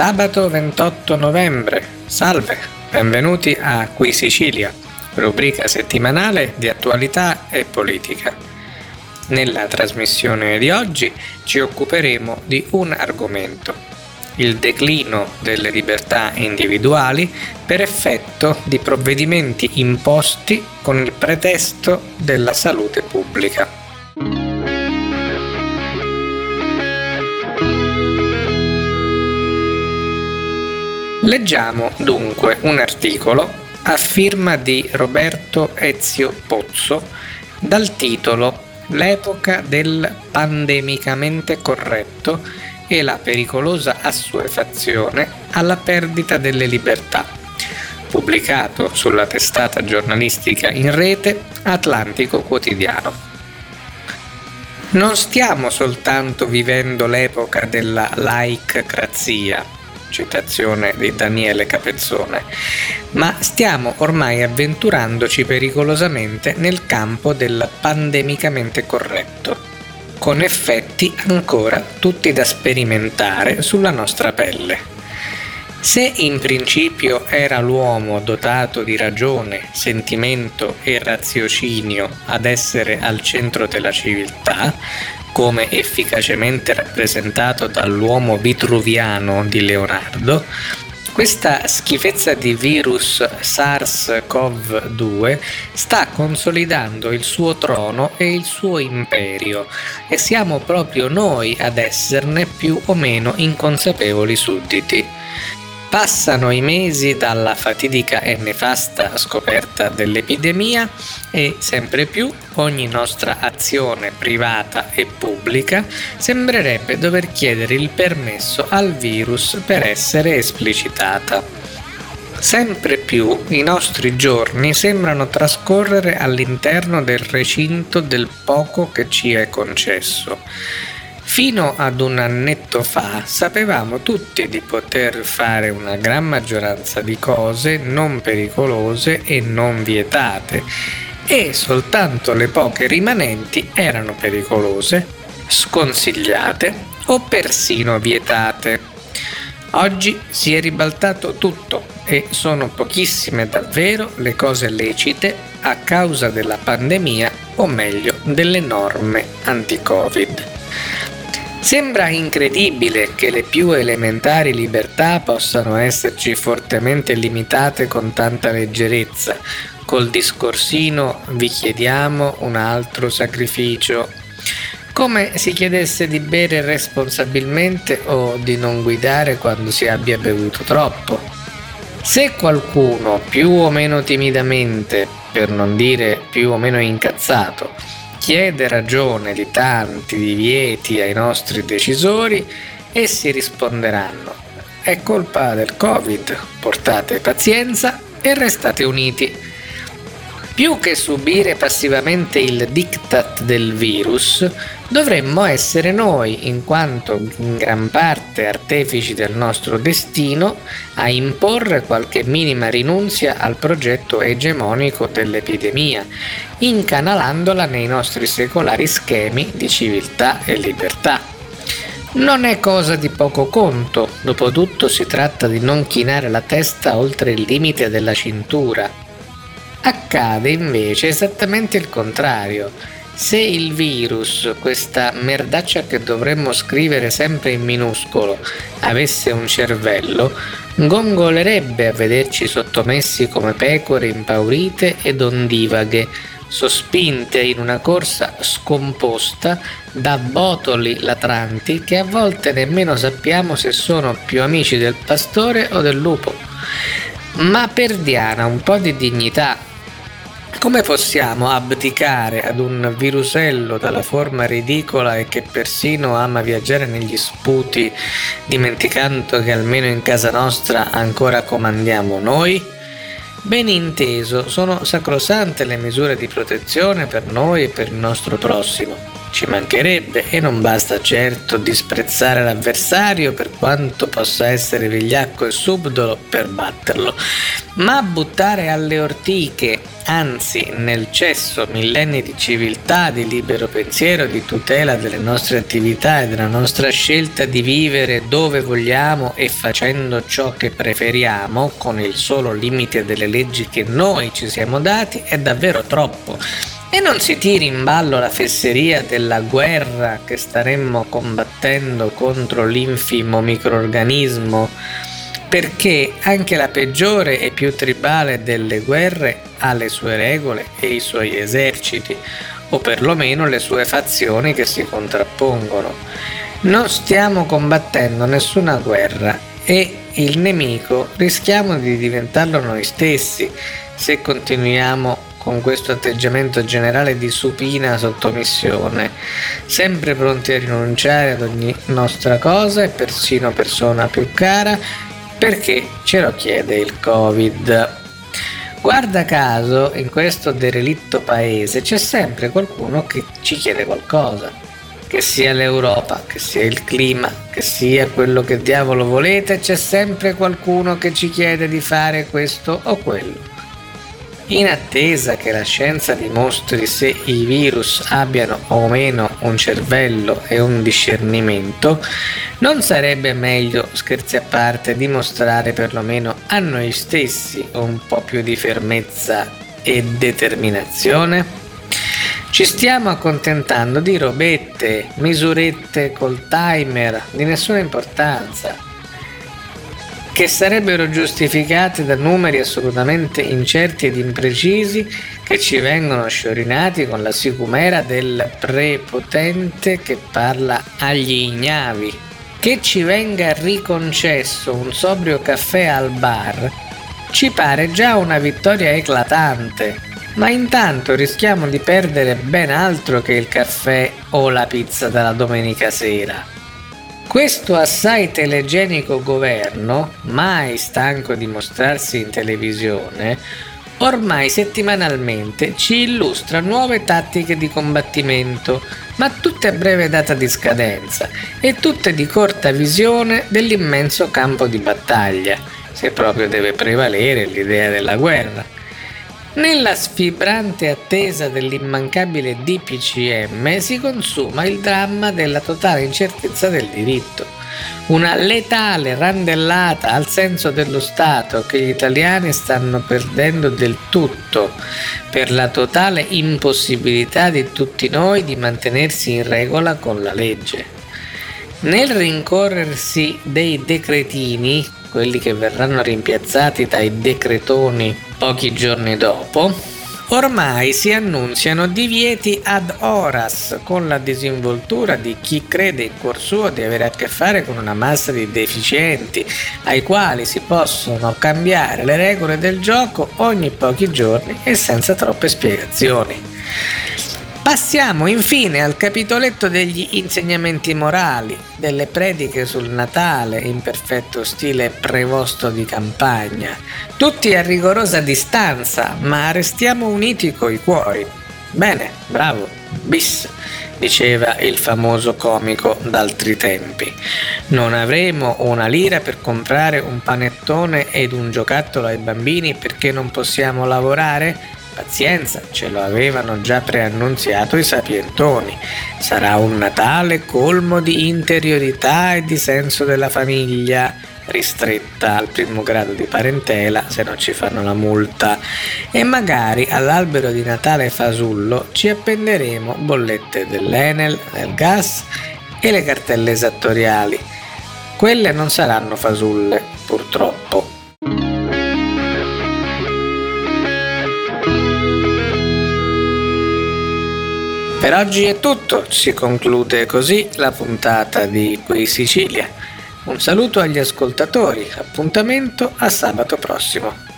Sabato 28 novembre. Salve, benvenuti a Qui Sicilia, rubrica settimanale di attualità e politica. Nella trasmissione di oggi ci occuperemo di un argomento, il declino delle libertà individuali per effetto di provvedimenti imposti con il pretesto della salute pubblica. Leggiamo dunque un articolo a firma di Roberto Ezio Pozzo dal titolo L'epoca del pandemicamente corretto e la pericolosa assuefazione alla perdita delle libertà, pubblicato sulla testata giornalistica in rete Atlantico Quotidiano. Non stiamo soltanto vivendo l'epoca della laicrazia, citazione di Daniele Capezzone, ma stiamo ormai avventurandoci pericolosamente nel campo del pandemicamente corretto, con effetti ancora tutti da sperimentare sulla nostra pelle. Se in principio era l'uomo dotato di ragione, sentimento e raziocinio ad essere al centro della civiltà, come efficacemente rappresentato dall'uomo vitruviano di Leonardo, questa schifezza di virus SARS-CoV-2 sta consolidando il suo trono e il suo imperio e siamo proprio noi ad esserne più o meno inconsapevoli sudditi. Passano i mesi dalla fatidica e nefasta scoperta dell'epidemia e sempre più ogni nostra azione privata e pubblica sembrerebbe dover chiedere il permesso al virus per essere esplicitata. Sempre più i nostri giorni sembrano trascorrere all'interno del recinto del poco che ci è concesso Fino ad un annetto fa sapevamo tutti di poter fare una gran maggioranza di cose non pericolose e non vietate e soltanto le poche rimanenti erano pericolose, sconsigliate o persino vietate. Oggi si è ribaltato tutto e sono pochissime davvero le cose lecite a causa della pandemia o meglio delle norme anti-Covid. Sembra incredibile che le più elementari libertà possano esserci fortemente limitate con tanta leggerezza. Col discorsino vi chiediamo un altro sacrificio. Come si chiedesse di bere responsabilmente o di non guidare quando si abbia bevuto troppo. Se qualcuno più o meno timidamente, per non dire più o meno incazzato, chiede ragione di tanti divieti ai nostri decisori, essi risponderanno è colpa del Covid, portate pazienza e restate uniti. Più che subire passivamente il diktat del virus, dovremmo essere noi, in quanto in gran parte artefici del nostro destino, a imporre qualche minima rinunzia al progetto egemonico dell'epidemia, incanalandola nei nostri secolari schemi di civiltà e libertà. Non è cosa di poco conto, dopotutto si tratta di non chinare la testa oltre il limite della cintura. Accade invece esattamente il contrario se il virus, questa merdaccia che dovremmo scrivere sempre in minuscolo, avesse un cervello, gongolerebbe a vederci sottomessi come pecore impaurite ed ondivaghe, sospinte in una corsa scomposta da botoli latranti che a volte nemmeno sappiamo se sono più amici del pastore o del lupo. Ma per Diana un po' di dignità come possiamo abdicare ad un virusello dalla forma ridicola e che persino ama viaggiare negli sputi, dimenticando che almeno in casa nostra ancora comandiamo noi? Ben inteso, sono sacrosante le misure di protezione per noi e per il nostro prossimo. Ci mancherebbe e non basta certo disprezzare l'avversario per quanto possa essere vigliacco e subdolo per batterlo, ma buttare alle ortiche anzi nel cesso millenni di civiltà, di libero pensiero, di tutela delle nostre attività e della nostra scelta di vivere dove vogliamo e facendo ciò che preferiamo, con il solo limite delle leggi che noi ci siamo dati, è davvero troppo. E non si tiri in ballo la fesseria della guerra che staremmo combattendo contro l'infimo microorganismo perché anche la peggiore e più tribale delle guerre ha le sue regole e i suoi eserciti, o perlomeno le sue fazioni che si contrappongono. Non stiamo combattendo nessuna guerra e il nemico rischiamo di diventarlo noi stessi se continuiamo con questo atteggiamento generale di supina sottomissione, sempre pronti a rinunciare ad ogni nostra cosa e persino persona più cara perché ce lo chiede il Covid. Guarda caso, in questo derelitto paese c'è sempre qualcuno che ci chiede qualcosa. Che sia l'Europa, che sia il clima, che sia quello che diavolo volete, c'è sempre qualcuno che ci chiede di fare questo o quello. In attesa che la scienza dimostri se i virus abbiano o meno un cervello e un discernimento, non sarebbe meglio, scherzi a parte, dimostrare perlomeno a noi stessi un po' più di fermezza e determinazione? Ci stiamo accontentando di robette, misurette col timer di nessuna importanza che sarebbero giustificate da numeri assolutamente incerti ed imprecisi che ci vengono sciorinati con la sicumera del prepotente che parla agli ignavi. Che ci venga riconcesso un sobrio caffè al bar ci pare già una vittoria eclatante, ma intanto rischiamo di perdere ben altro che il caffè o la pizza dalla domenica sera. Questo assai telegenico governo, mai stanco di mostrarsi in televisione, ormai settimanalmente ci illustra nuove tattiche di combattimento, ma tutte a breve data di scadenza e tutte di corta visione dell'immenso campo di battaglia, se proprio deve prevalere l'idea della guerra. Nella sfibrante attesa dell'immancabile DPCM si consuma il dramma della totale incertezza del diritto, una letale randellata al senso dello Stato che gli italiani stanno perdendo del tutto per la totale impossibilità di tutti noi di mantenersi in regola con la legge. Nel rincorrersi dei decretini, quelli che verranno rimpiazzati dai decretoni Pochi giorni dopo, ormai si annunziano divieti ad horas con la disinvoltura di chi crede in cuor suo di avere a che fare con una massa di deficienti ai quali si possono cambiare le regole del gioco ogni pochi giorni e senza troppe spiegazioni. Passiamo infine al capitoletto degli insegnamenti morali, delle prediche sul Natale in perfetto stile prevosto di campagna, tutti a rigorosa distanza, ma restiamo uniti coi cuori. Bene, bravo, bis, diceva il famoso comico d'altri tempi. Non avremo una lira per comprare un panettone ed un giocattolo ai bambini perché non possiamo lavorare? Pazienza, ce lo avevano già preannunziato i sapientoni. Sarà un Natale colmo di interiorità e di senso della famiglia, ristretta al primo grado di parentela se non ci fanno la multa. E magari all'albero di Natale fasullo ci appenderemo bollette dell'Enel, del gas e le cartelle esattoriali. Quelle non saranno fasulle, purtroppo. Per oggi è tutto, si conclude così la puntata di Qui Sicilia. Un saluto agli ascoltatori, appuntamento a sabato prossimo.